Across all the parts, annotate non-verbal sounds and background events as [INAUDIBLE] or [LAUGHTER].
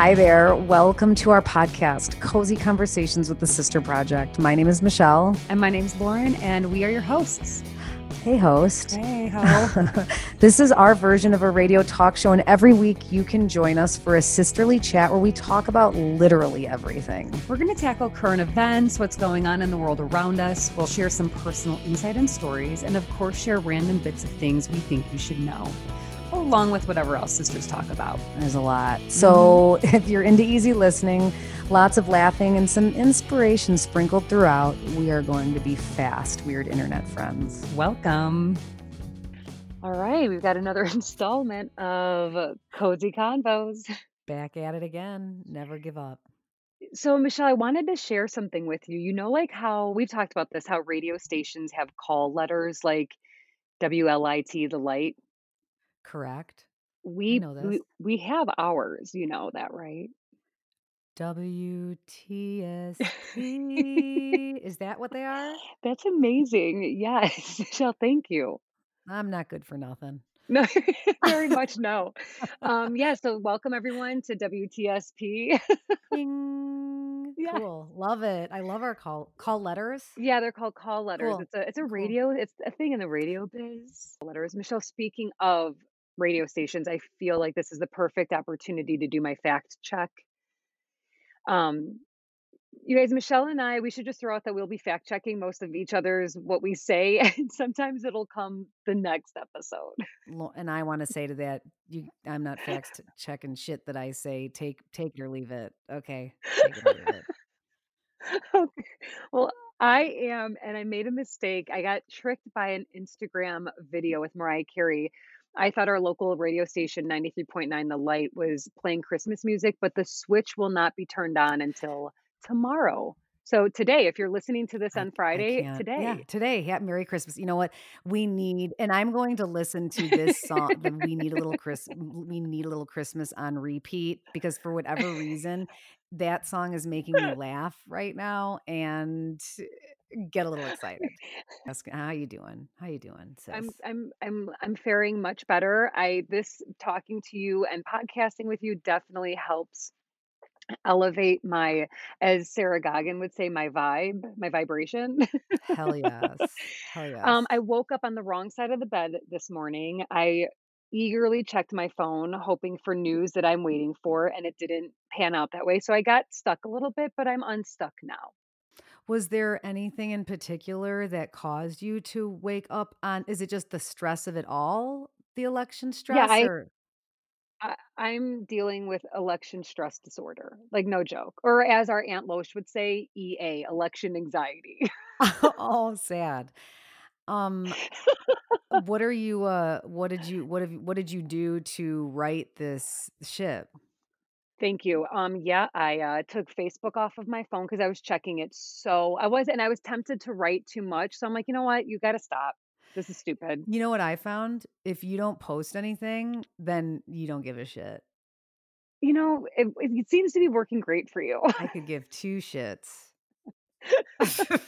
Hi there. Welcome to our podcast, Cozy Conversations with the Sister Project. My name is Michelle. And my name's Lauren, and we are your hosts. Hey, host. Hey, ho. [LAUGHS] this is our version of a radio talk show, and every week you can join us for a sisterly chat where we talk about literally everything. We're going to tackle current events, what's going on in the world around us. We'll share some personal insight and stories, and of course, share random bits of things we think you should know along with whatever else sisters talk about. There's a lot. So mm-hmm. [LAUGHS] if you're into easy listening, lots of laughing, and some inspiration sprinkled throughout, we are going to be fast, weird internet friends. Welcome. All right, we've got another [LAUGHS] installment of Cozy Convos. Back at it again. Never give up. So, Michelle, I wanted to share something with you. You know, like how we've talked about this, how radio stations have call letters like WLIT, the light. Correct. We know we this. we have ours, you know that, right? WTSP. [LAUGHS] Is that what they are? That's amazing. Yes, [LAUGHS] Michelle, thank you. I'm not good for nothing. No, [LAUGHS] very much no. Um, yeah, so welcome everyone to WTSP. Yeah. Cool. Love it. I love our call call letters. Yeah, they're called call letters. Cool. It's a it's a radio, it's a thing in the radio biz. Letters. Michelle, speaking of radio stations, I feel like this is the perfect opportunity to do my fact check. Um, you guys, Michelle and I, we should just throw out that we'll be fact checking most of each other's what we say, [LAUGHS] and sometimes it'll come the next episode. And I want to say to that, you I'm not fact [LAUGHS] checking shit that I say. Take take or leave it. Okay. Take it or leave it. [LAUGHS] Okay. Well, I am, and I made a mistake. I got tricked by an Instagram video with Mariah Carey. I thought our local radio station, 93.9 The Light, was playing Christmas music, but the switch will not be turned on until tomorrow. So today, if you're listening to this on Friday, can't. Yeah, today. today. Yeah, Merry Christmas. You know what? We need, and I'm going to listen to this song. We Need a Little Chris. We Need a Little Christmas on repeat because for whatever reason, that song is making me [LAUGHS] laugh right now and get a little excited. [LAUGHS] Ask how you doing? How you doing, I'm? I'm I'm I'm faring much better. I this talking to you and podcasting with you definitely helps elevate my, as Sarah Goggin would say, my vibe, my vibration. Hell [LAUGHS] yes. Hell yes. Um. I woke up on the wrong side of the bed this morning. I eagerly checked my phone, hoping for news that I'm waiting for, and it didn't pan out that way. So I got stuck a little bit, but I'm unstuck now. Was there anything in particular that caused you to wake up on? Is it just the stress of it all, the election Yeah, stress, I, or I I'm dealing with election stress disorder, like no joke, or as our Aunt Loesch would say, EA, election anxiety. [LAUGHS] oh, sad. Um, what are you? Uh, what did you? What have? you- What did you do to right this ship? Thank you. Um, yeah, I uh, took Facebook off of my phone because I was checking it so I was, and I was tempted to write too much. So I'm like, you know what? You got to stop. This is stupid. You know what I found? If you don't post anything, then you don't give a shit. You know, it, it seems to be working great for you. I could give two shits. [LAUGHS]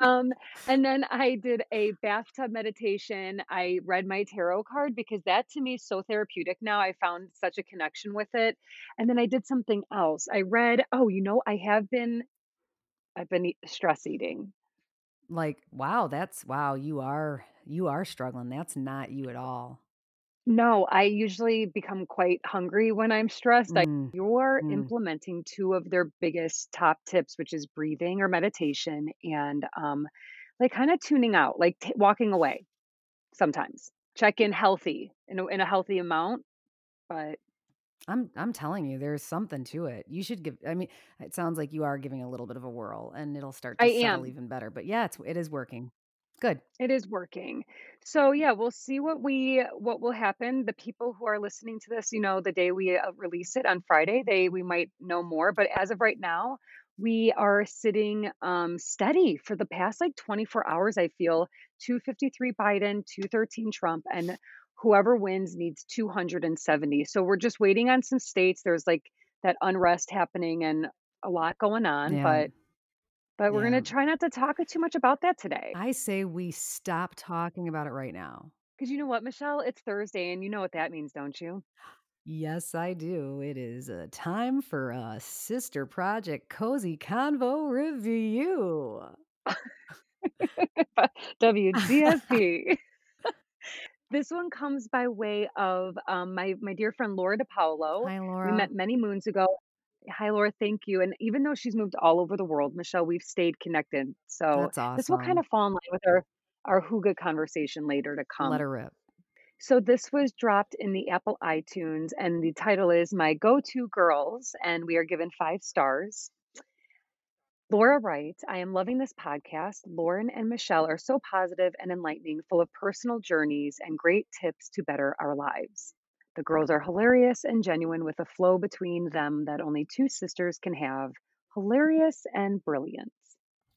Um, and then I did a bathtub meditation. I read my tarot card because that to me is so therapeutic now. I found such a connection with it. And then I did something else. I read, oh, you know, I have been I've been stress eating. like, wow, that's wow. You are you are struggling. That's not you at all. No, I usually become quite hungry when I'm stressed. I Mm, you're mm. implementing two of their biggest top tips, which is breathing or meditation and um like kind of tuning out, like t- walking away sometimes. Check in healthy in a, in a healthy amount, but I'm I'm telling you, there's something to it. You should give I mean, it sounds like you are giving a little bit of a whirl and it'll start I to settle am. even better. But yeah, it's it is working. Good. It is working. So yeah, we'll see what we what will happen. The people who are listening to this, you know, the day we uh, release it on Friday, they we might know more. But as of right now, we are sitting um, steady for the past like 24 hours. I feel 253 Biden, 213 Trump, and whoever wins needs 270. So we're just waiting on some states. There's like that unrest happening and a lot going on, Yeah. but but we're gonna try not to talk too much about that today. I say we stop talking about it right now. Because you know what, Michelle? It's Thursday, and you know what that means, don't you? Yes, I do. It is a time for a sister project cozy convo review. [LAUGHS] [LAUGHS] WTFP. [LAUGHS] This one comes by way of, um, my my dear friend Laura DePaulo. Hi, Laura. We met many moons ago. Hi, Laura, thank you, and even though she's moved all over the world, Michelle, we've stayed connected, so That's this will kinda fall in line with our our hygge conversation later to Let come. her rip. So this was dropped in the Apple iTunes, and the title is My Go-To Girls, and we are given 5 stars. Laura writes, I am loving this podcast. Lauren and Michelle are so positive and enlightening, full of personal journeys and great tips to better our lives. The girls are hilarious and genuine with a flow between them that only two sisters can have. Hilarious and brilliant.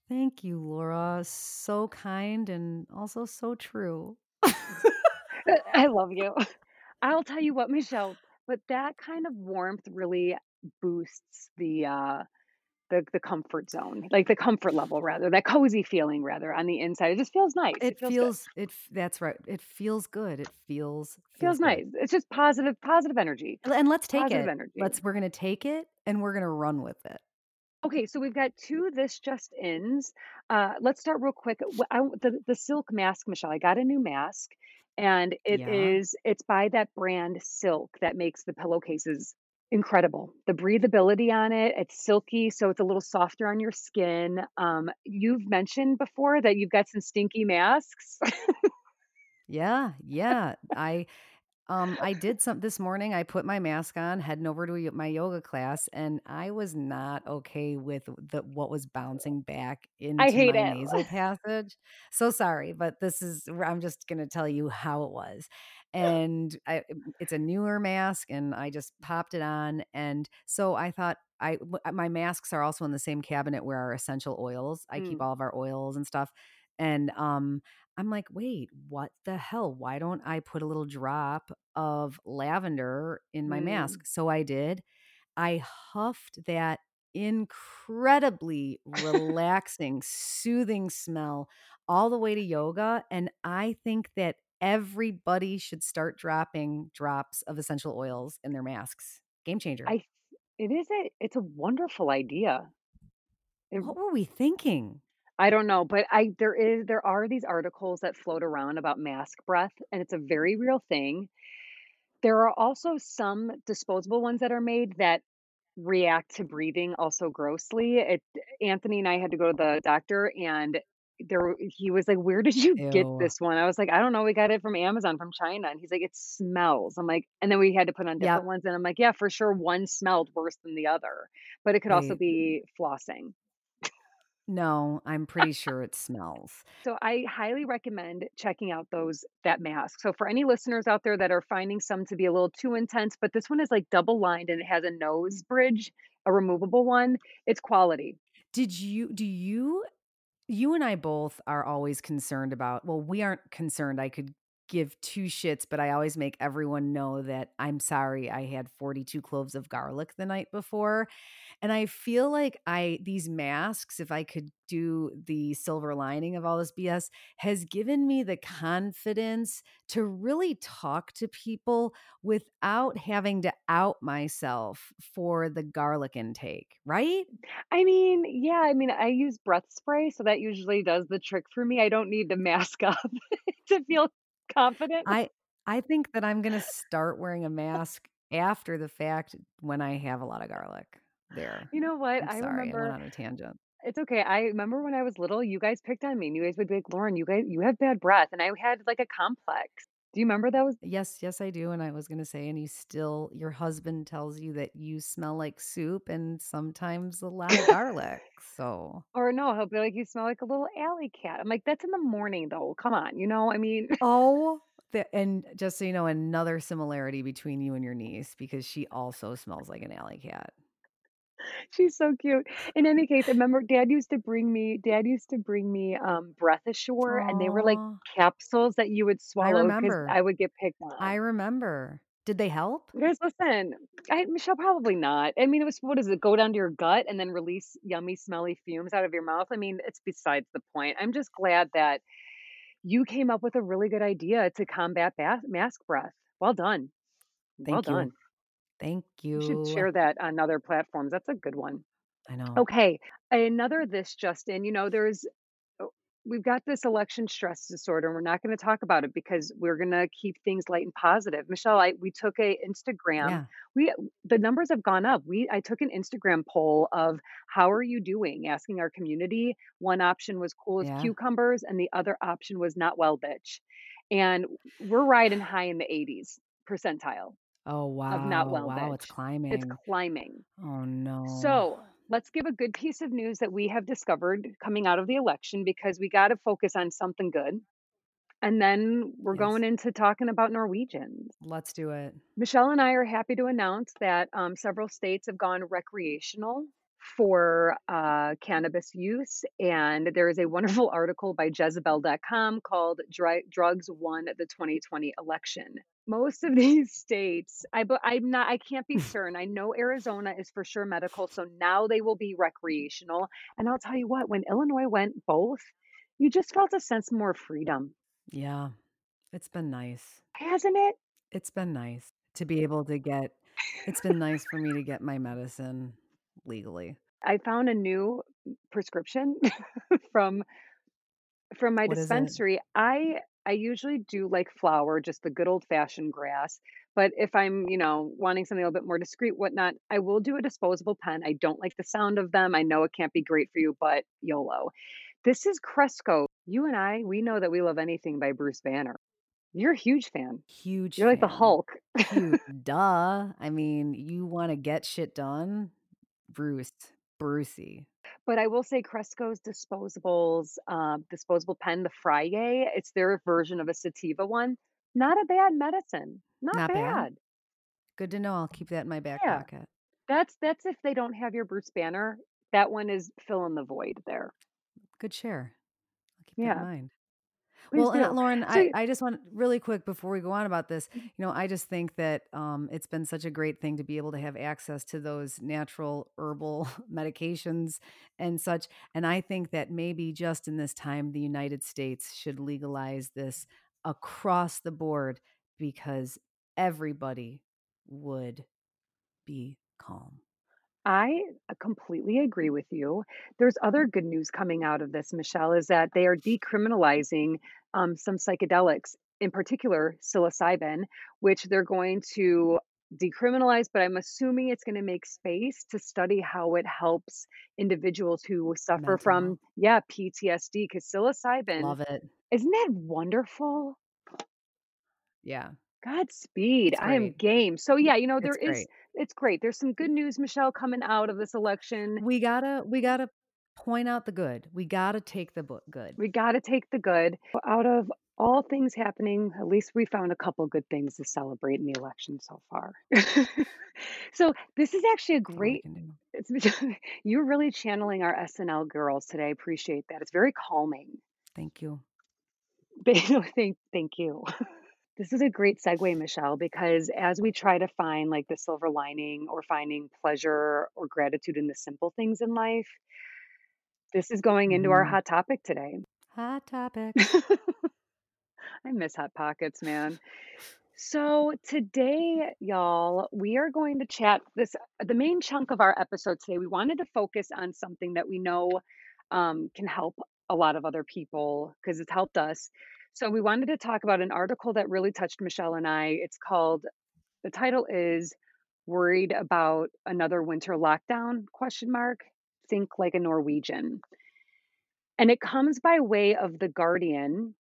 Thank you, Laura. So kind and also so true. [LAUGHS] I love you. [LAUGHS] I'll tell you what, Michelle, but that kind of warmth really boosts the uh the the comfort zone, like the comfort level rather, that cozy feeling rather on the inside. It just feels nice. It It feels feels it that's right. It feels good. It feels feels Feels nice. It's just positive positive energy. And let's take Positive it. energy. Let's we're gonna take it, and we're gonna run with it. Okay, so we've got 2 this just ins. Uh, let's start real quick. I, the the silk mask, Michelle, I got a new mask, and it Yeah. is it's by that brand Silk that makes the pillowcases incredible. The breathability on it, it's silky, so it's a little softer on your skin. Um, you've mentioned before that you've got some stinky masks. Yeah, yeah. I Um, I did some this morning, I put my mask on, heading over to my yoga class, and I was not okay with the what was bouncing back I into hate my it. nasal passage. So sorry, but this is I'm just gonna tell you how it was. And I it's a newer mask, and I just popped it on, and so I thought I uh, my masks are also in the same cabinet where our essential oils I keep Mm, all of our oils and stuff, and, um, I'm like, "Wait, what the hell? Why don't I put a little drop of lavender in my mm. mask. So I did. I huffed that incredibly [LAUGHS] relaxing, soothing smell all the way to yoga. And I think that everybody should start dropping drops of essential oils in their masks. Game changer. I it is a it's a wonderful idea. It What were we thinking? I don't know, but I there is there are these articles that float around about mask breath, and it's a very real thing. There are also some disposable ones that are made that react to breathing also grossly. It Anthony and I had to go to the doctor, and there he was like, "Where did you get this one?" I was like, "I don't know, we got it from Amazon from China." And he's like, "It smells." I'm like and then we had to put on different Yep. ones, and I'm like, "Yeah, for sure, one smelled worse than the other." But it could also be flossing. no, I'm pretty sure it smells. So I highly recommend checking out those that mask. So for any listeners out there that are finding some to be a little too intense, but this one is like double lined and it has a nose bridge, a removable one. It's quality. Did you do you You and I both are always concerned about well, we aren't concerned, I could give 2 shits, but I always make everyone know that I'm sorry I had 42 cloves of garlic the night before, and I feel like I these masks, if I could do the silver lining of all this BS, has given me the confidence to really talk to people without having to out myself for the garlic intake, right? I mean, yeah, I mean, I use breath spray, so that usually does the trick for me. I don't need to mask [LAUGHS] up to feel confident. I I think that I'm gonna start wearing a mask after the fact when I have a lot of garlic. There. You know what? I'm I sorry, I went remember on a tangent. it's okay. I remember when I was little, you guys picked on me and you guys would be like, Lauren, you guys, you have bad breath. And I had like a complex. Do you remember those? Yes, yes, I do, and I was gonna say, and you still your husband tells you that you smell like soup and sometimes a lot of garlic, [LAUGHS] so Or no, he'll be like, "You smell like a little alley cat." I'm like, "That's in the morning, though. Come on." You know, I mean, [LAUGHS] Oh, the and just so you know, another similarity between you and your niece because she also smells like an alley cat. She's so cute. In any case, I remember dad used to bring me dad used to bring me, um, BreathAsure, and they were like Aw, capsules that you would I swallow because remember. I would get picked I on. remember. Did they help? Guys, listen, I Michelle, probably not. I mean, it was what does it go down to your gut and then release yummy, smelly fumes out of your mouth? I mean, it's besides the point. I'm just glad that you came up with a really good idea to combat bath mask breath. Well done. Well Thank you. done. Thank You You should share that on other platforms. That's a good one. I know. Okay, another this Justin, you know, there's oh, we've got this election stress disorder, and we're not gonna talk about it because we're gonna keep things light and positive. Michelle, I we took a Instagram Yeah. we the numbers have gone up. We I took an Instagram poll of "How are you doing?" asking our community. One option was "Cool as Yeah. cucumbers," and the other option was "Not well, bitch." And we're riding high in the 80s percentile Oh, wow. Of "Not wow. well, Wow, it's bitch." It's climbing. climbing. Oh, no. So, let's give a good piece of news that we have discovered coming out of the election because we gotta focus on something good, and then we're Yes. going into talking about Norwegians. Let's do it. Michelle and I are happy to announce that, um, several states have gone recreational for, uh, cannabis use, and there is a wonderful [LAUGHS] article by Jezebel.com called Drugs Won the 2020 Election." Most of [LAUGHS] these states I but I'm not I can't be hmm. certain. I know Arizona is for sure medical, so now they will be recreational, and I'll tell you what, when Illinois went both, you just felt a sense more freedom. Yeah. It's been nice. Hasn't it? It's been nice to be able to get it's been nice for me to get my medicine legally. I found a new prescription [LAUGHS] from from my What dispensary. I I usually do like flower, just the good old fashioned grass, but if I'm, you know, wanting something a little bit more discreet, whatnot, I will do a disposable pen. I don't like the sound of them. I know it can't be great for you, but YOLO. This is Cresco. You and I, we know that we love anything by Bruce Banner. You're a huge fan. Huge You're like the fan. Hulk. Hu [LAUGHS] duh. I mean, you wanna get shit done? Bruce. Brucey. But I will say Cresco's disposables, um, disposable pen, the Frye, it's their version of a sativa one. Not a bad medicine. Not Not bad? bad. Good to know, I'll keep that in my back Yeah. pocket. That's that's if they don't have your Bruce Banner, that one is filling the void there. Good share. I'll keep that in Yeah. mind. Please Well, uh, do. Lauren, So I I just want really quick before we go on about this, Mhm. you know, I just think that, um, it's been such a great thing to be able to have access to those natural herbal [LAUGHS] medications and such, and I think that maybe just in this time, the United States should legalize this across the board because everybody would be calm. I, uh, completely agree with you. There's other good news coming out of this, Michelle, is that they are decriminalizing, um, some psychedelics, in particular psilocybin, which they're going to decriminalize, but I'm assuming it's gonna make space to study how it helps individuals who suffer Mental from, yeah, PTSD, 'cause psilocybin Love it. isn't that wonderful? Yeah. Godspeed. I am game. So, yeah, you know, there It's is great. it's great. There's some good news, Michelle, coming out of this election. We gotta we gotta point out the good. We gotta take the good. We gotta take the good. Out of all things happening, at least we found a couple good things to celebrate in the election so far. [LAUGHS] So, this is actually a That's all we great it's [LAUGHS] you're really channeling our SNL girls today, I appreciate that. It's very calming. Thank you. [LAUGHS] Thank thank you. This is a great segue, Michelle, because as we try to find, like, the silver lining or finding pleasure or gratitude in the simple things in life this is going into our Mhm. hot topic today. Hot [LAUGHS] topic. I miss Hot Pockets, man. So, today, y'all, we are going to chat this the main chunk of our episode today, we wanted to focus on something that we know, um, can help a lot of other people because it's helped us. So, we wanted to talk about an article that really touched Michelle and I. It's called the title is "Worried About Another Winter Lockdown?" question mark. Think like a Norwegian. And it comes by way of The Guardian,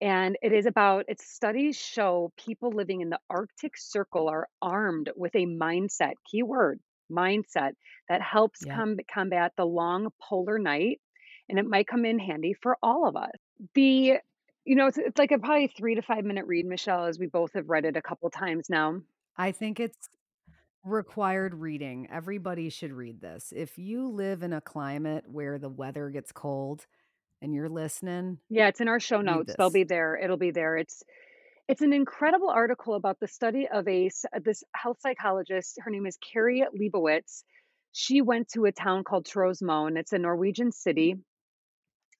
and it is about its studies show people living in the Arctic Circle are armed with a mindset, keyword, mindset, that helps Yep. com combat the long polar night, and it might come in handy for all of us. The you know, it's it's like a probably 3 to 5 minute read, Michelle, as we both have read it a couple times now. I think it's required reading. Everybody should read this. If you live in a climate where the weather gets cold and you're listening, Yeah, it's in our show read notes. They'll this. be there. It'll be there. It's it's an incredible article about the study of a s this health psychologist. Her name is Kari Leibowitz. She went to a town called Trosmoen. It's a Norwegian city,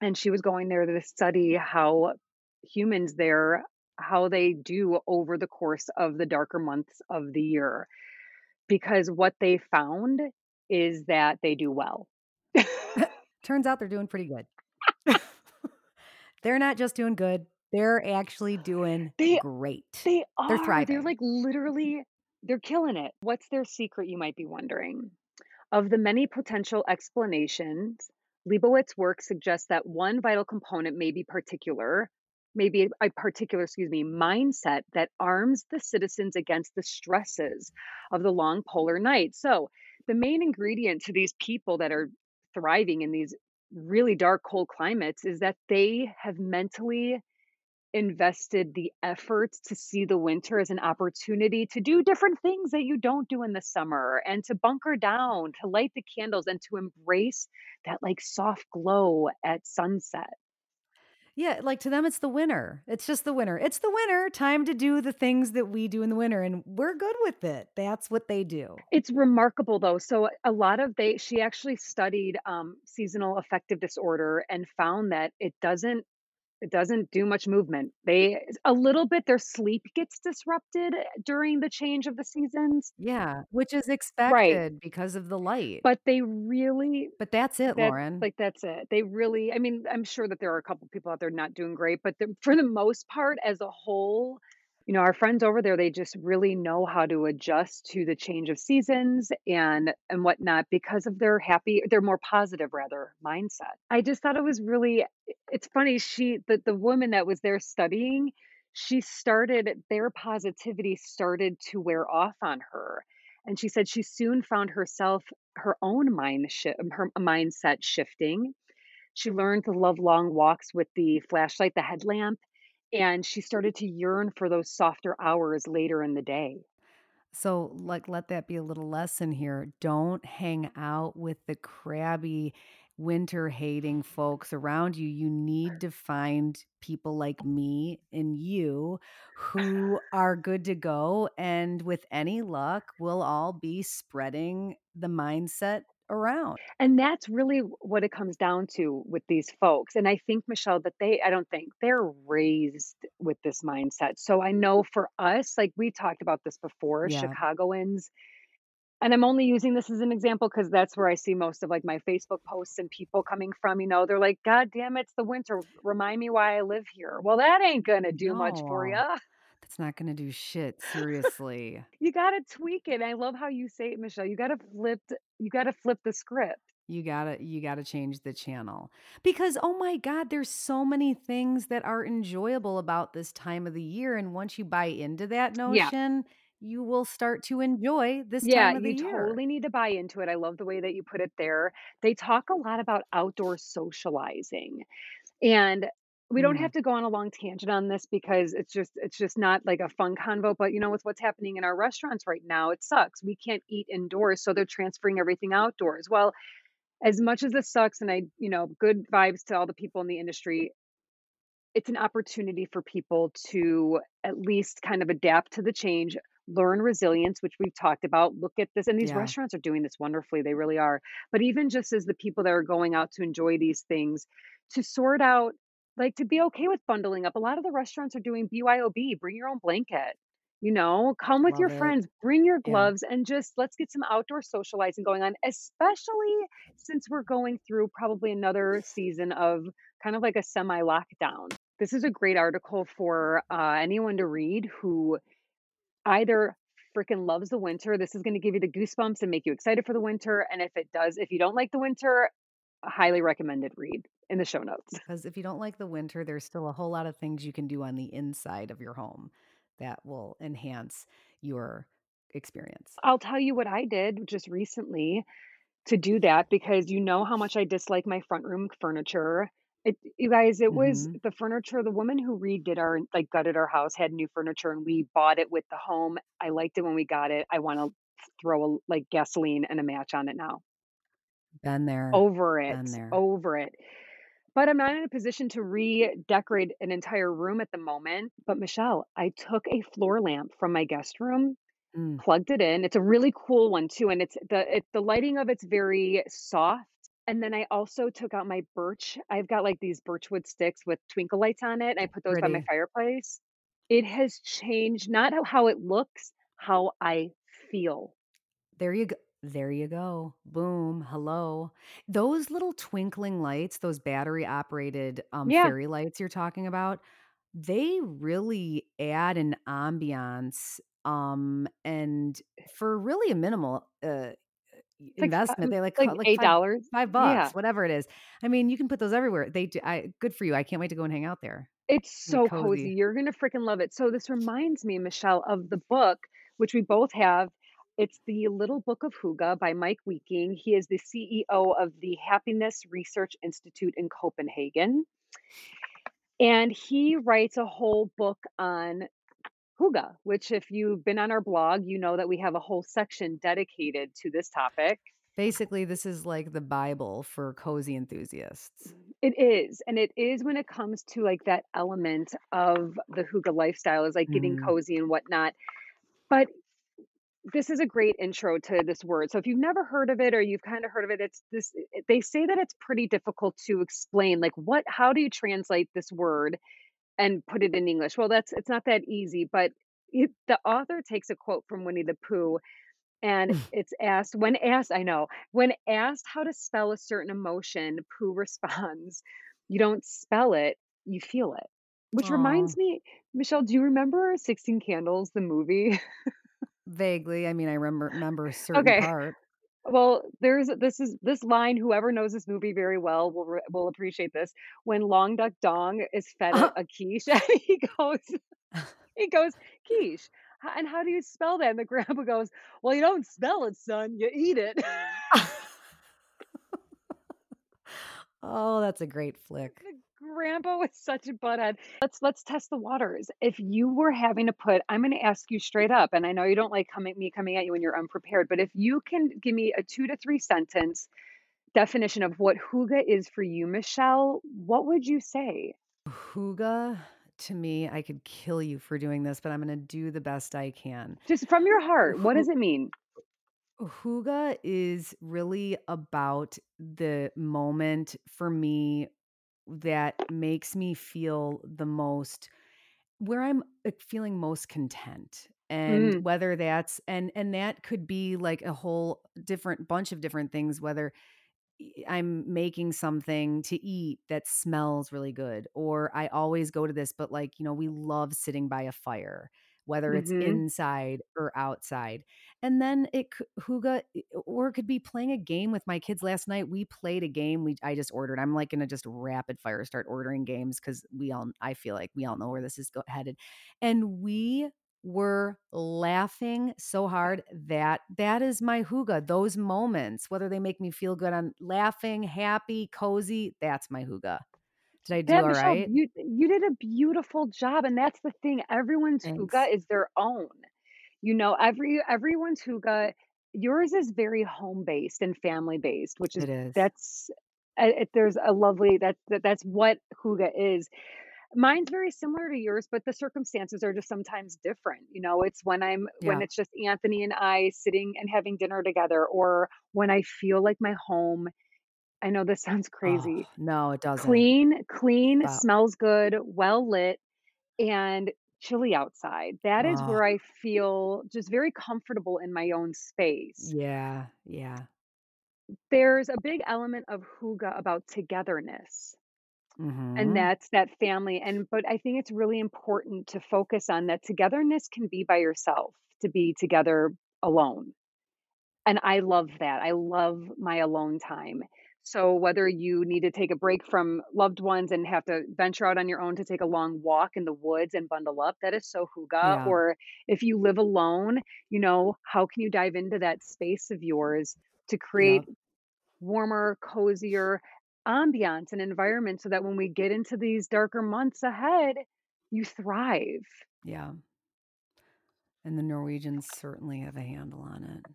and she was going there to study how humans there how they do over the course of the darker months of the year. Because what they found is that they do well. [LAUGHS] Turns out they're doing pretty good. [LAUGHS] They're not just doing good, they're actually doing They great. they They're are, they're, like, literally they're killing it. What's their secret, you might be wondering? Of the many potential explanations, Leibowitz work suggests that one vital component may be particular maybe a particular, excuse me, mindset that arms the citizens against the stresses of the long polar night. So, the main ingredient to these people that are thriving in these really dark, cold climates is that they have mentally invested the effort to see the winter as an opportunity to do different things that you don't do in the summer and to bunker down, to light the candles, and to embrace that, like, soft glow at sunset. Yeah, like, to them, it's the winter. It's just the winter. "It's the winter, time to do the things that we do in the winter," and we're good with it. That's what they do. It's remarkable, though. So, a lot of they she actually studied, um, seasonal affective disorder and found that it doesn't it doesn't do much movement. They a little bit their sleep gets disrupted during the change of the seasons. Yeah, which is Right. expected because of the light. But they really But that's it, Lauren. like, that's it. They really I mean, I'm sure that there are a couple people out there not doing great, but the for the most part, as a whole, you know, our friends over there, they just really know how to adjust to the change of seasons and and whatnot because of their happy their more positive, rather, mindset. I just thought it was really it's funny, she the the woman that was there studying, she started their positivity started to wear off on her, and she said she soon found herself her own mind her mindset shifting. She learned to love long walks with the flashlight, the headlamp, and she started to yearn for those softer hours later in the day. So, like, let that be a little lesson here. Don't hang out with the crabby, winter-hating folks around you. You need to find people like me and you who [LAUGHS] are good to go, and with any luck, we'll all be spreading the mindset around. And that's really what it comes down to with these folks, and I think, Michelle, that they I don't think, they're raised with this mindset. So, I know for us, like, we talked about this before, Yeah. Chicagoans and I'm only using this as an example because that's where I see most of, like, my Facebook posts and people coming from, you know, they're like, "God damn, it's the winter. Remind me why I live here." Well, that ain't gonna do much for No. That's not gonna do shit, seriously. You gotta tweak it. I love how you say it, Michelle. You gotta flipped you gotta flip the script. You gotta you gotta change the channel. Because, oh my god, there's so many things that are enjoyable about this time of the year, and once you buy into that Yeah. notion, you will start to enjoy this Yeah, time of the year. you year. totally need to buy into it. I love the way that you put it there. They talk a lot about outdoor socializing, and we don't Mm. have to go on a long tangent on this because it's just it's just not, like, a fun convo, but, you know, with what's happening in our restaurants right now, it sucks. We can't eat indoors, so they're transferring everything outdoors. Well, as much as this sucks, and I you know, good vibes to all the people in the industry it's an opportunity for people to at least kind of adapt to the change, learn resilience, which we've talked about, look at this and these Yeah. restaurants are doing this wonderfully, they really are. But even just as the people that are going out to enjoy these things, to sort out like, to be okay with bundling up. A lot of the restaurants are doing BYOB, bring your own blanket, you know? Come with your it. friends, bring your Yeah. gloves, and just let's get some outdoor socializing going on, especially since we're going through probably another season of kind of like a semi-lockdown. This is a great article for, uh, anyone to read who either freaking loves the winter, this is gonna give you the goosebumps and make you excited for the winter, and if it does if you don't like the winter, highly recommended read in the show notes. Because if you don't like the winter, there's still a whole lot of things you can do on the inside of your home that will enhance your experience. I'll tell you what I did just recently to do that because you know how much I dislike my front room furniture. It you guys, it was Mhm. the furniture the woman who redid our like, gutted our house, had new furniture, and we bought it with the home. I liked it when we got it. I wanna throw, a, like, gasoline and a match on it now. Been there. Over it, Been there. over it. But I'm not in a position to redecorate an entire room at the moment, but Michelle, I took a floor lamp from my guest room, Mm. plugged it in it's a really cool one too, and it's the it the lighting of it's very soft, and then I also took out my birch I've got, like, these birch wood sticks with twinkle lights on it, and I put those by my fireplace. It has changed not how it looks, how I feel. There you go. There you go. Boom. Hello. Those little twinkling lights, those battery operated um, Yeah, fairy lights you're talking about, they really add an ambiance. Um, and for really a minimal uh, it's like investment, mm, they like like co- like five $8. five Yeah. bucks, whatever it is. I mean, you can put those everywhere. They do. I good for you. I can't wait to go and hang out there. It's Be so cozy, cozy. you're gonna freaking love it. So this reminds me, Michelle, of the book, which we both have. It's The Little Book of Hygge by Meik Wiking. He is the CEO of the Happiness Research Institute in Copenhagen, and he writes a whole book on hygge, which if you've been on our blog, you know that we have a whole section dedicated to this topic. Basically, this is like the Bible for cozy enthusiasts. It is, and it is when it comes to, like, that element of the hygge lifestyle is, like, getting Mm. cozy and whatnot. But this is a great intro to this word. So if you've never heard of it or you've kind of heard of it, it's this they say that it's pretty difficult to explain like what how do you translate this word and put it in English? Well, that's it's not that easy, but it, the author takes a quote from Winnie the Pooh and mm. it's asked when asked, I know, when asked how to spell a certain emotion, Pooh [LAUGHS] responds, "You don't spell it, you feel it." Which reminds Oh, me, Michelle, do you remember 16 Candles, the movie? [LAUGHS] vaguely. I mean, I remember remember a certain Okay. part. Well, there's this is this line, whoever knows this movie very well will re will appreciate this. When Long Duck Dong is fed a uh-huh. a quiche, [LAUGHS] and he goes [LAUGHS] he goes, "Quiche, h and how do you spell that?" And the grandpa goes, "Well, you don't spell it, son, you eat it." [LAUGHS] Oh, that's a great flick. Grandpa was such a butthead. Let's let's test the waters. If you were having to put I'm gonna ask you straight up, and I know you don't like coming me coming at you when you're unprepared, but if you can give me a 2 to 3 sentence definition of what hygge is for you, Michelle, what would you say? Hygge, to me, I could kill you for doing this, but I'm gonna do the best I can. Just from your heart, what does it mean? Hygge is really about the moment for me that makes me feel the most where I'm, feeling most content, and Mm, whether that's and and that could be, like, a whole different bunch of different things, whether I'm making something to eat that smells really good, or I always go to this, but like, you know, we love sitting by a fire, whether it's mhm. inside or outside. And then it hygge or it could be playing a game with my kids. Last night, we played a game we I just ordered. I'm, like, gonna just rapid fire start ordering games because we all I feel like we all know where this is go headed. And we were laughing so hard that that is my hygge. Those moments, whether they make me feel good, I'm laughing, happy, cozy, that's my hygge. Did I do That all Michelle, right? you you did a beautiful job, and that's the thing, everyone's Thanks. hygge is their own. You know, every everyone's hygge yours is very home-based and family-based, which is that's uh, it there's a lovely that that that's what hygge is. Mine's very similar to yours, but the circumstances are just sometimes different. You know, it's when I'm when it's just Anthony and I sitting and having dinner together, or when I feel like my home I know this [LAUGHS] sounds Oh, crazy. no, it doesn't. Clean clean, smells good, well lit, and chilly outside. That is where I feel just very comfortable in my own space. yeah, yeah. There's a big element of hygge about togetherness. And Mhm. that's that family, and but I think it's really important to focus on that togetherness can be by yourself, to be together alone, and I love that, I love my alone time. So whether you need to take a break from loved ones and have to venture out on your own to take a long walk in the woods and bundle up, that is so hygge, Yeah. or if you live alone, you know, how can you dive into that space of yours to create Yep. warmer, cozier ambiance and environment so that when we get into these darker months ahead, you thrive. Yeah. And the Norwegians certainly have a handle on it.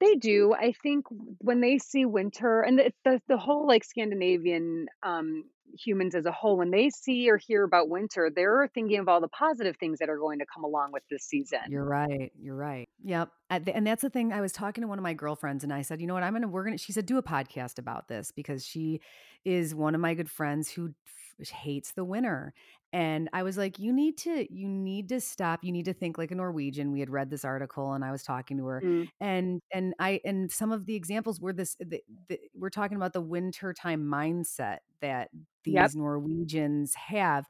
They do. I think when they see winter and the the, the whole like Scandinavian um, humans as a whole, when they see or hear about winter, they're thinking of all the positive things that are going to come along with this season. You're right, you're right. Yep, and that's the thing, I was talking to one of my girlfriends, and I said, "You know what, I'm gonna we're gonna" she said, "Do a podcast about this," because she is one of my good friends who f hates the winter. And I was like, "You need to you need to stop. You need to think like a Norwegian." We had read this article and I was talking to her Mm. and and I and some of the examples were this the, the, we're talking about the wintertime mindset that Yep. these Norwegians have.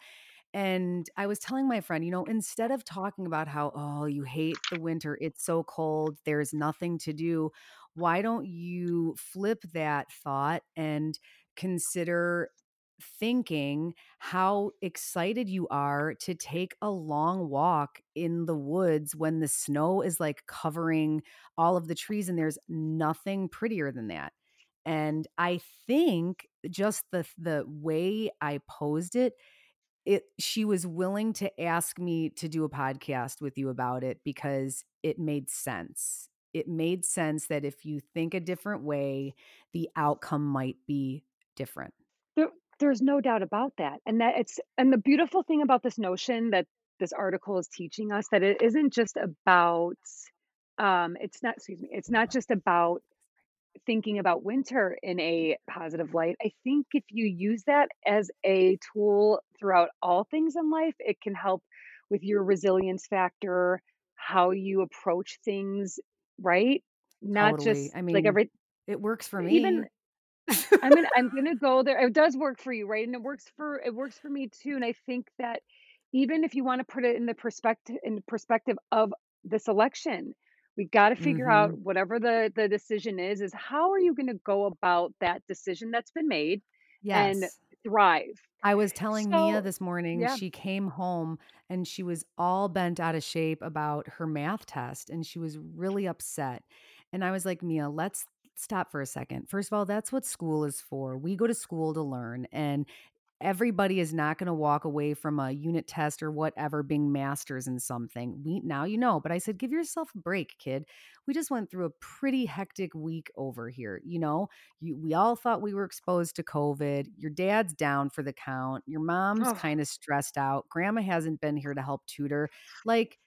And I was telling my friend, you know, instead of talking about how, oh, you hate the winter, it's so cold, there's nothing to do, why don't you flip that thought and consider thinking how excited you are to take a long walk in the woods when the snow is like covering all of the trees and there's nothing prettier than that. And I think just the the way I posed it it she was willing to ask me to do a podcast with you about it because it made sense. It made sense that if you think a different way, the outcome might be different. There there's no doubt about that, and that it's and the beautiful thing about this notion that this article is teaching us that it isn't just about, um, it's not excuse me, it's not just about thinking about winter in a positive light. I think if you use that as a tool throughout all things in life, it can help with your resilience factor, how you approach things, right? Not Totally. just I mean like every it works for me. even me. [LAUGHS] I'm gonna I'm gonna go there. It does work for you, right? And it works for it works for me too. And I think that even if you want to put it in the perspective in the perspective of this election, we got to figure out Mhm. whatever the the decision is, is how are you going to go about that decision that's been made and Yes. thrive. I was telling Mia So this morning, yeah, she came home and she was all bent out of shape about her math test and she was really upset. And I was like, Mia, let's stop for a second. First of all, that's what school is for. We go to school to learn. And everybody is not going to walk away from a unit test or whatever being masters in something. We now you know, but I said give yourself a break, kid. We just went through a pretty hectic week over here, you know. You, we all thought we were exposed to COVID. Your dad's down for the count. Your mom's oh, kind of stressed out. Grandma hasn't been here to help tutor. Like,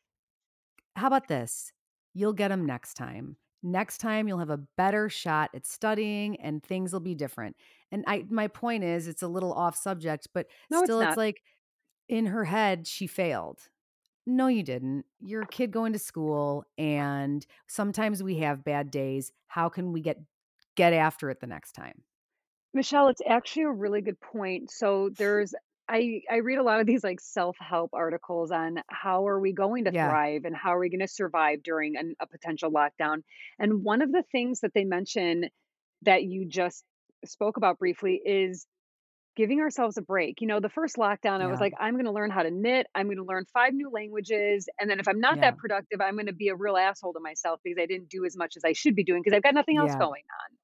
how about this? You'll get them next time. Next time you'll have a better shot at studying and things will be different. And I my point is it's a little off subject, but no, still it's not. like in her head she failed. No, you didn't. You're a kid going to school and sometimes we have bad days. How can we get get after it the next time? Michelle, it's actually a really good point. So [LAUGHS] there's I I read a lot of these like self-help articles on how are we going to Yeah. thrive and how are we going to survive during an, a potential lockdown. And one of the things that they mention that you just spoke about briefly is giving ourselves a break. You know, the first lockdown I was like I'm going to learn how to knit, I'm going to learn five new languages, and then if I'm not Yeah. that productive, I'm going to be a real asshole to myself because I didn't do as much as I should be doing because I've got nothing else Yeah. going on.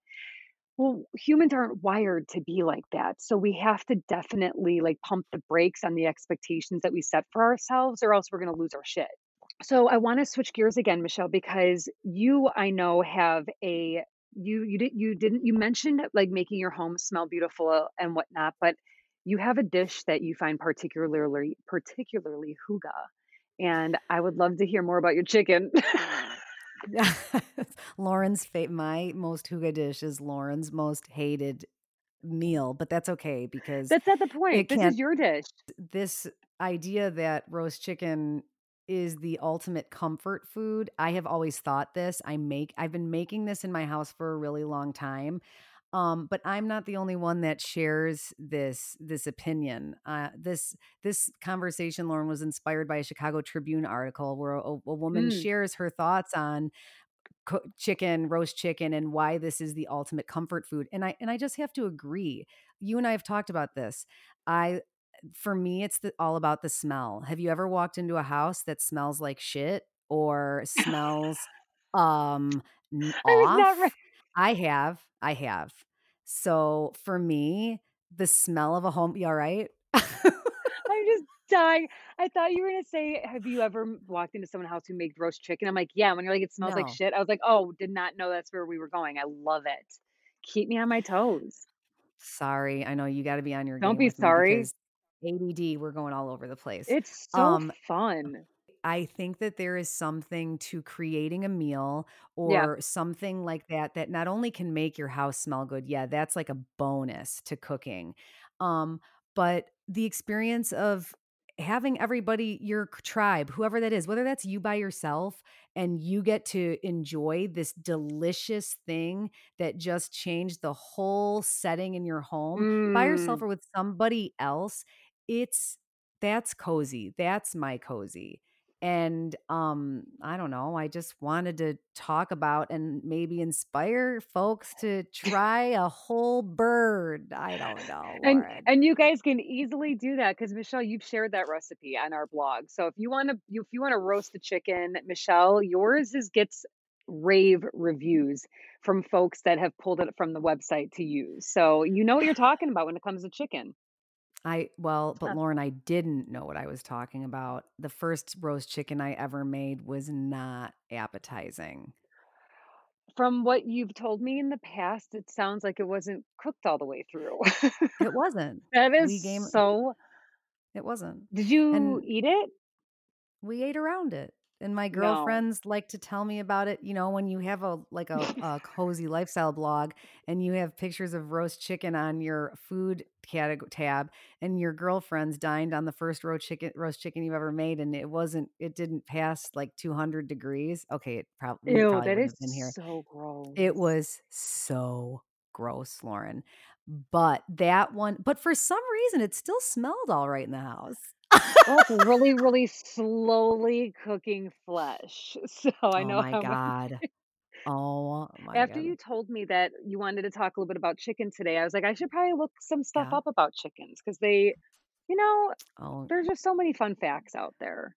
Well, humans aren't wired to be like that. So we have to definitely like pump the brakes on the expectations that we set for ourselves, or else we're going to lose our shit. So I want to switch gears again, Michelle, because you, I know, have a you you did you didn't you mentioned like making your home smell beautiful and whatnot, but you have a dish that you find particularly particularly hygge, and I would love to hear more about your chicken. Mm. [LAUGHS] Lauren's fa- my most hygge dish is Lauren's most hated meal, but that's okay because That's not the point. This is your dish. this idea that roast chicken is the ultimate comfort food. I have always thought this. I make I've been making this in my house for a really long time. Um, but I'm not the only one that shares this this opinion. Uh, this this conversation, Lauren, was inspired by a Chicago Tribune article where a, a woman Mm, shares her thoughts on coo chicken, roast chicken, and why this is the ultimate comfort food, and I and I just have to agree. You and I have talked about this. I for me, it's the all about the smell. Have you ever walked into a house that smells like shit or [LAUGHS] smells, um, n I was not off? I have, I have. So, for me, the smell of a home You alright? [LAUGHS] I'm just dying. I thought you were gonna say, "Have you ever walked into someone's house who made roast chicken?" I'm like, "Yeah." When you're like, "It smells like shit," I was like, "Oh, did not know that's where we were going." I love it. Keep me on my toes. Sorry, I know you gotta be on your Don't be sorry. ADD, we're going all over the place. It's so Um, fun. I think that there is something to creating a meal Yeah. or something like that that not only can make your house smell good, yeah, that's like a bonus to cooking. Um, but the experience of having everybody your tribe, whoever that is, whether that's you by yourself and you get to enjoy this delicious thing that just changed the whole setting in your home, by yourself Mm. or with somebody else, it's that's cozy, that's my cozy, and, um, I don't know, I just wanted to talk about and maybe inspire folks to try a whole bird. I don't know, And Lauren. and you guys can easily do that because Michelle, you've shared that recipe on our blog. So if you wanna you if you wanna roast the chicken, Michelle, yours is gets rave reviews from folks that have pulled it from the website to use. So you know what you're talking about when it comes to chicken. I well, but Lauren, I didn't know what I was talking about. The first roast chicken I ever made was not appetizing. From what you've told me in the past, it sounds like it wasn't cooked all the way through. It [LAUGHS] wasn't. That is We game so It wasn't, Did you and eat it? we ate around it, and my No. girlfriends like to tell me about it, you know, when you have a like a a cozy lifestyle blog and you have pictures of roast chicken on your food categ tab, and your girlfriends dined on the first ro chicken roast chicken you've ever made, and it wasn't it didn't pass, like, 200 degrees. Okay, it prob Ew, probably that is been here. so It was so gross, Lauren, but that one but for some reason, it still smelled alright in the house. Well, it's [LAUGHS] really, really slowly cooking flesh, [LAUGHS] so I Oh know my how much god. [LAUGHS] Oh my God. After you told me that you wanted to talk a little bit about chicken today, I was like, "I should probably look some stuff Yeah. up about chickens because they you know, Oh there's just so many fun facts out there.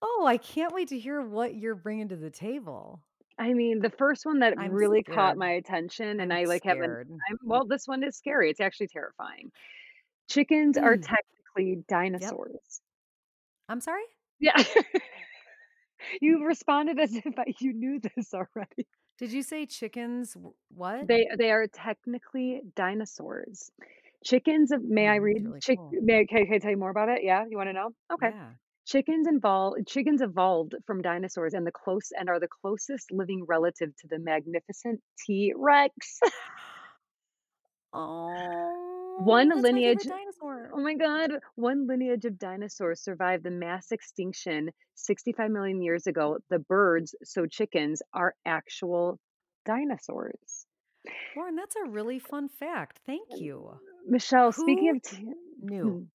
Oh, I can't wait to hear what you're bringing to the table. I mean, the first one that I'm really caught scared. my attention, and I'm I, like, haven't scared. I'm well, this one is scary, it's actually terrifying. Chickens are Mm. Yep. dinosaurs. I'm sorry? Yeah. [LAUGHS] You responded as if you knew this already. Did you say chickens what? They they are technically dinosaurs. Chickens of may Oh, I read? really Chick cool. may I can can I tell you more about it? Yeah, you wanna know? Okay. Yeah. Chickens invol chickens evolved from dinosaurs and the close and are the closest living relative to the magnificent T. Rex. Oh, One lineage oh my god, one lineage of dinosaurs survived the mass extinction 65,000,000 years ago. The birds, so chickens, are actual dinosaurs. Lauren, that's a really fun fact, thank you. Michelle, speaking of T knew?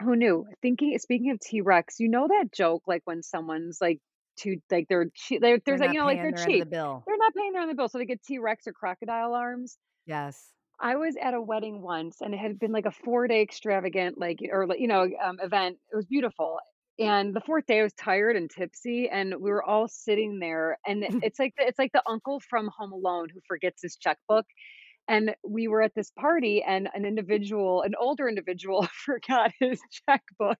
hmm, who knew? Thinking speaking of T. Rex, you know that joke, like, when someone's, like, too like, they're they're They're there's, like, you know, like, they're of the cheap. bill. They're not paying their own bill, so they get T. Rex or crocodile arms. Yes. I was at a wedding once, and it had been, like, a four-day extravagant, like, or, like, you know, um, event. It was beautiful, and the 4th day, I was tired and tipsy, and we were all sitting there, and it's like the it's like the uncle from Home Alone who forgets his checkbook, and we were at this party, and an individual an older individual [LAUGHS] forgot his checkbook,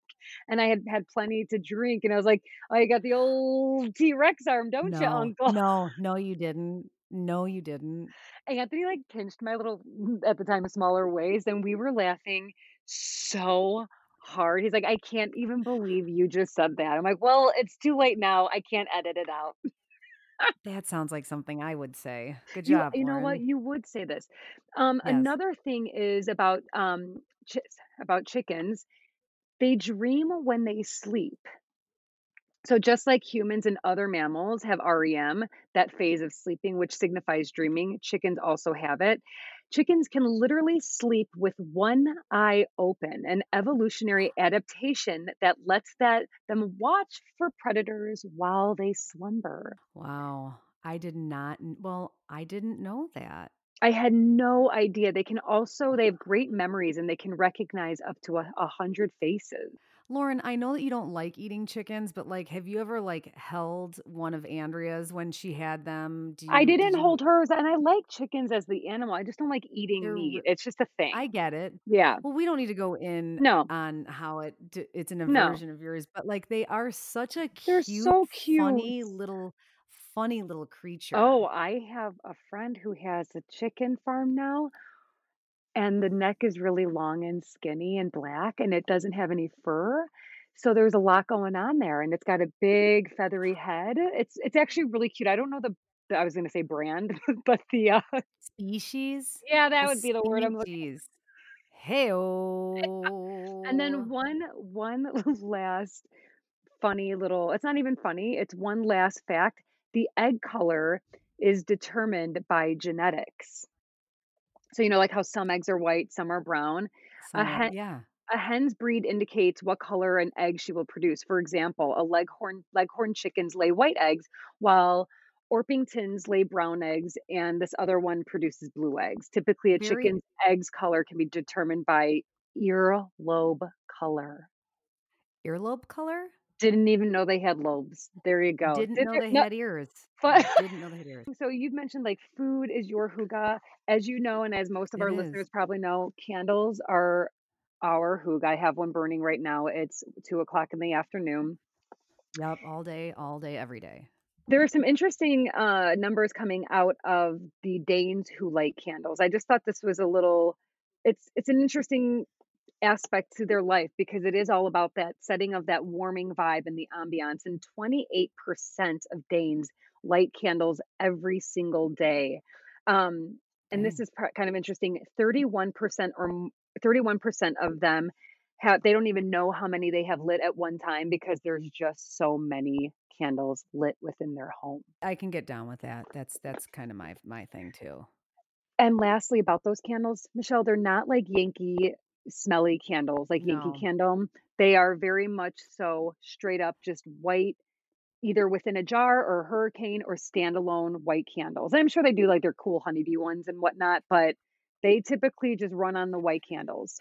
and I had had plenty to drink, and I was like, "Oh, you got the old T. Rex arm, don't you, uncle?" No, no, you didn't. No, you didn't. Anthony, like, pinched my little [LAUGHS] at the time, smaller waist, and we were laughing so hard. He's like, "I can't even believe you just said that." I'm like, "Well, it's too late now, I can't edit it out." That sounds like something I would say. [LAUGHS] Good job, you know what? You would say this. Um, Yes. another thing is about, um, chi about chickens, they dream when they sleep. So just like humans and other mammals have REM, that phase of sleeping, which signifies dreaming, chickens also have it. Chickens can literally sleep with one eye open, an evolutionary adaptation that lets that them watch for predators while they slumber. Wow. I did not well, I didn't know that. I had no idea. They can also they have great memories, and they can recognize up to a 100 faces. Lauren, I know that you don't like eating chickens, but, like, have you ever, like, held one of Andrea's when she had them? Do I you did didn't you hold hers, and I like chickens as the animal, I just don't like eating They're meat. It's just a thing. I get it. Yeah. Well, we don't need to go in No. on how it it's an No. aversion of yours, but, like, they are such a They're cute, so cute. funny little funny little creature. Oh. I have a friend who has a chicken farm now and the neck is really long and skinny and black, and it doesn't have any fur, so there's a lot going on there, and it's got a big feathery head. It's it's actually really cute. I don't know the I was gonna say brand, [LAUGHS] but the, uh Species? Yeah, that The would be the word I'm looking species. And then one one [LAUGHS] last funny little it's not even funny, it's one last fact. The egg color is determined by genetics. So, you know, like how some eggs are white, some are brown. A Some are hen yeah. a hen's breed indicates what color an egg she will produce. For example, a leghorn leghorn chickens lay white eggs, while Orpingtons lay brown eggs, and this other one produces blue eggs. Typically, a Very chicken's eggs color can be determined by earlobe color. earlobe color? Didn't even know they had lobes. There you go. Didn't Did know they no had ears. but Didn't know they had ears. [LAUGHS] so you've mentioned, like, food is your hygge. As you know, and as most of It our is. listeners probably know, candles are our hygge. I have one burning right now. It's two o'clock in the afternoon. Yep, all day, all day, every day. There are some interesting, uh, numbers coming out of the Danes who light candles. I just thought this was a little it's it's an interesting aspect to their life because it is all about that setting of that warming vibe and the ambiance, and 28% of Danes light candles every single day. Um, and this is kind of interesting, 31% or 31% of them have they don't even know how many they have lit at one time because there's just so many candles lit within their home. I can get down with that. That's that's kinda my my thing too. And lastly, about those candles, Michelle, they're not like Yankee smelly candles, like Yankee No. Candle. They are very much so straight up just white, either within a jar or hurricane or standalone white candles. I'm sure they do like their cool honeybee ones and whatnot, but they typically just run on the white candles.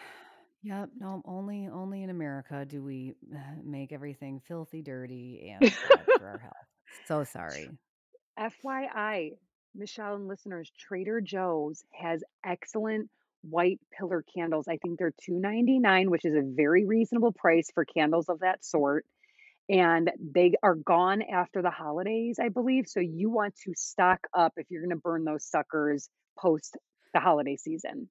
Yep, no, only only in America do we uh, make everything filthy dirty and [LAUGHS] for our health. So sorry. FYI, Michelle and listeners, Trader Joe's has excellent white pillar candles. I think they're $2.99, which is a very reasonable price for candles of that sort. And they are gone after the holidays, I believe. So you want to stock up if you're going to burn those suckers post the holiday season.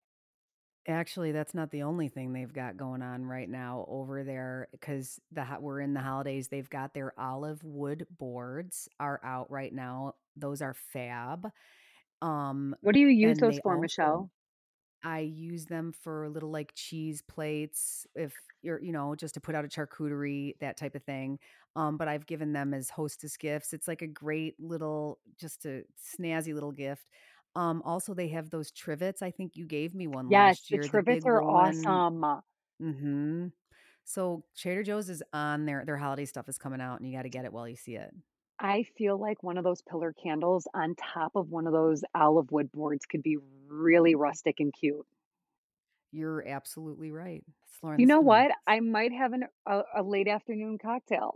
Actually, that's not the only thing they've got going on right now over there, 'cause the we're in the holidays, they've got their olive wood boards are out right now. Those are fab. Um, What do you use those for, also Michelle? I use them for little, like, cheese plates if you're you know, just to put out a charcuterie, that type of thing. Um, but I've given them as hostess gifts. It's like a great little just a snazzy little gift. Um, also, they have those trivets. I think you gave me one Yes, last the year, the trivets big are rolling awesome. Mhm. So Trader Joe's is on their their holiday stuff is coming out, and you gotta get it while you see it. I feel like one of those pillar candles on top of one of those olive wood boards could be really rustic and cute. You're absolutely right. Lauren, You know what? I might have an a a late afternoon cocktail.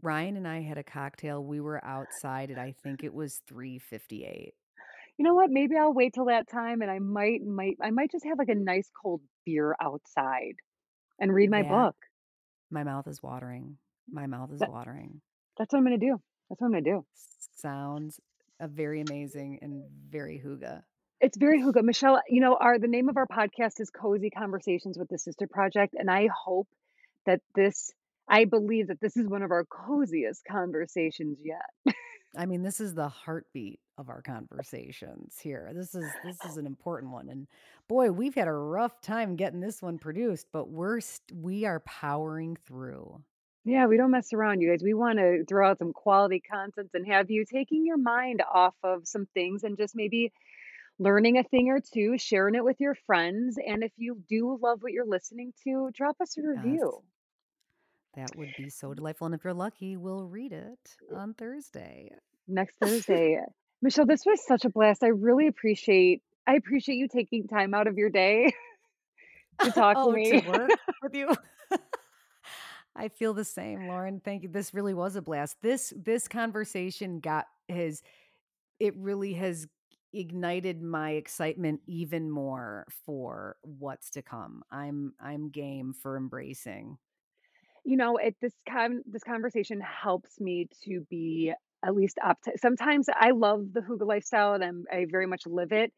Ryan and I had a cocktail. We were outside at I think it was 3:58. You know what? Maybe I'll wait till that time, and I might might I might just have, like, a nice cold beer outside and read my That book. my mouth is watering. My mouth is That watering. That's what I'm gonna do. That's what I'm gonna do. Sounds, a very amazing and very hygge. It's very hygge. Michelle, you know, our the name of our podcast is Cozy Conversations with the Sister Project, and I hope that this I believe that this is one of our coziest conversations yet. I mean, this is the heartbeat of our conversations here. This is this is an important one, and boy, we've had a rough time getting this one produced, but we're st we are powering through. Yeah, we don't mess around, you guys. We wanna throw out some quality content and have you taking your mind off of some things and just maybe learning a thing or 2, sharing it with your friends, and if you do love what you're listening to, drop us a Yes. review. That would be so delightful, and if you're lucky, we'll read it on Thursday. Next Thursday. Michelle, this was such a blast. I really appreciate I appreciate you taking time out of your day [LAUGHS] to talk to Oh, to me. work with you? [LAUGHS] I feel the same, Lauren. Thank you. This really was a blast. This this conversation got has it really has ignited my excitement even more for what's to come. I'm I'm game for embracing. You know, it this con this conversation helps me to be at least up to sometimes I love the hygge lifestyle, and I'm I very much live it,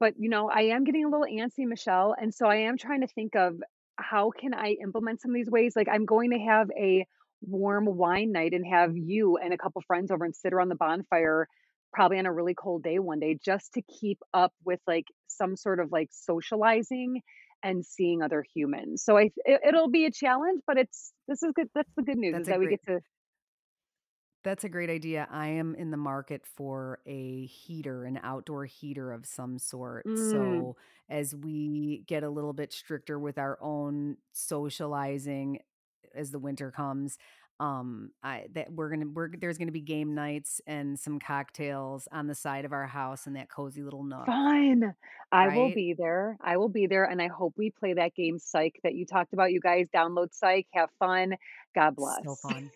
but, you know, I am getting a little antsy, Michelle, and so I am trying to think of how can I implement some of these ways? Like, I'm going to have a warm wine night and have you and a couple friends over and sit around the bonfire probably on a really cold day one day just to keep up with, like, some sort of, like, socializing and seeing other humans. So I it it'll be a challenge, but it's this is good that's the good news That's a that we get to that's a great idea. I am in the market for a heater, an outdoor heater of some sort. Mm, So, as we get a little bit stricter with our own socializing as the winter comes, um, I that we're gonna we're there's gonna be game nights and some cocktails on the side of our house in that cozy little nook, fun. I will right? be there. I will be there, and I hope we play that game Psych that you talked about. You guys download Psych, have fun. God So bless. fun.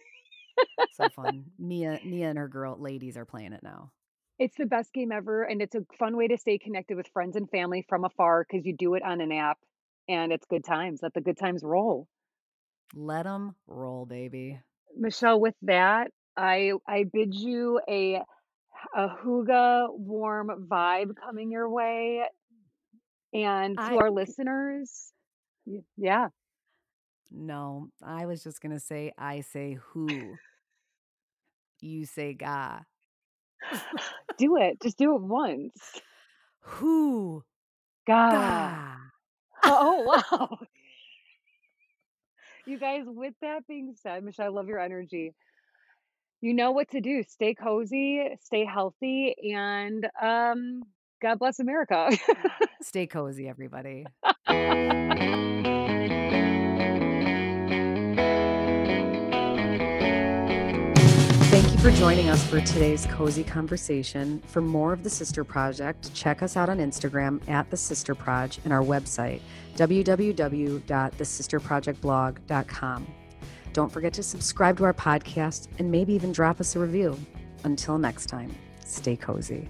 So fun. Mia Mia and her girl ladies are playing it now. It's the best game ever, and it's a fun way to stay connected with friends and family from afar because you do it on an app, and it's good times. Let the good times roll. Let them roll, baby. Michelle, with that, I I bid you a a hygge warm vibe coming your way, and to I our listeners, yeah, No, I was just gonna say, I say who, you say ga. [LAUGHS] do it. Just do it once. Who Ga. ga. [LAUGHS] Oh, [LAUGHS] wow. You guys, with that being said, Michelle, I love your energy. You know what to do. Stay cozy, stay healthy, and, um, God bless America. Stay cozy, everybody. Joining us for today's cozy conversation. For more of the Sister Project, check us out on Instagram at the Sister Proj and our website, www.thesisterprojectblog.com. Don't forget to subscribe to our podcast and maybe even drop us a review. Until next time, stay cozy.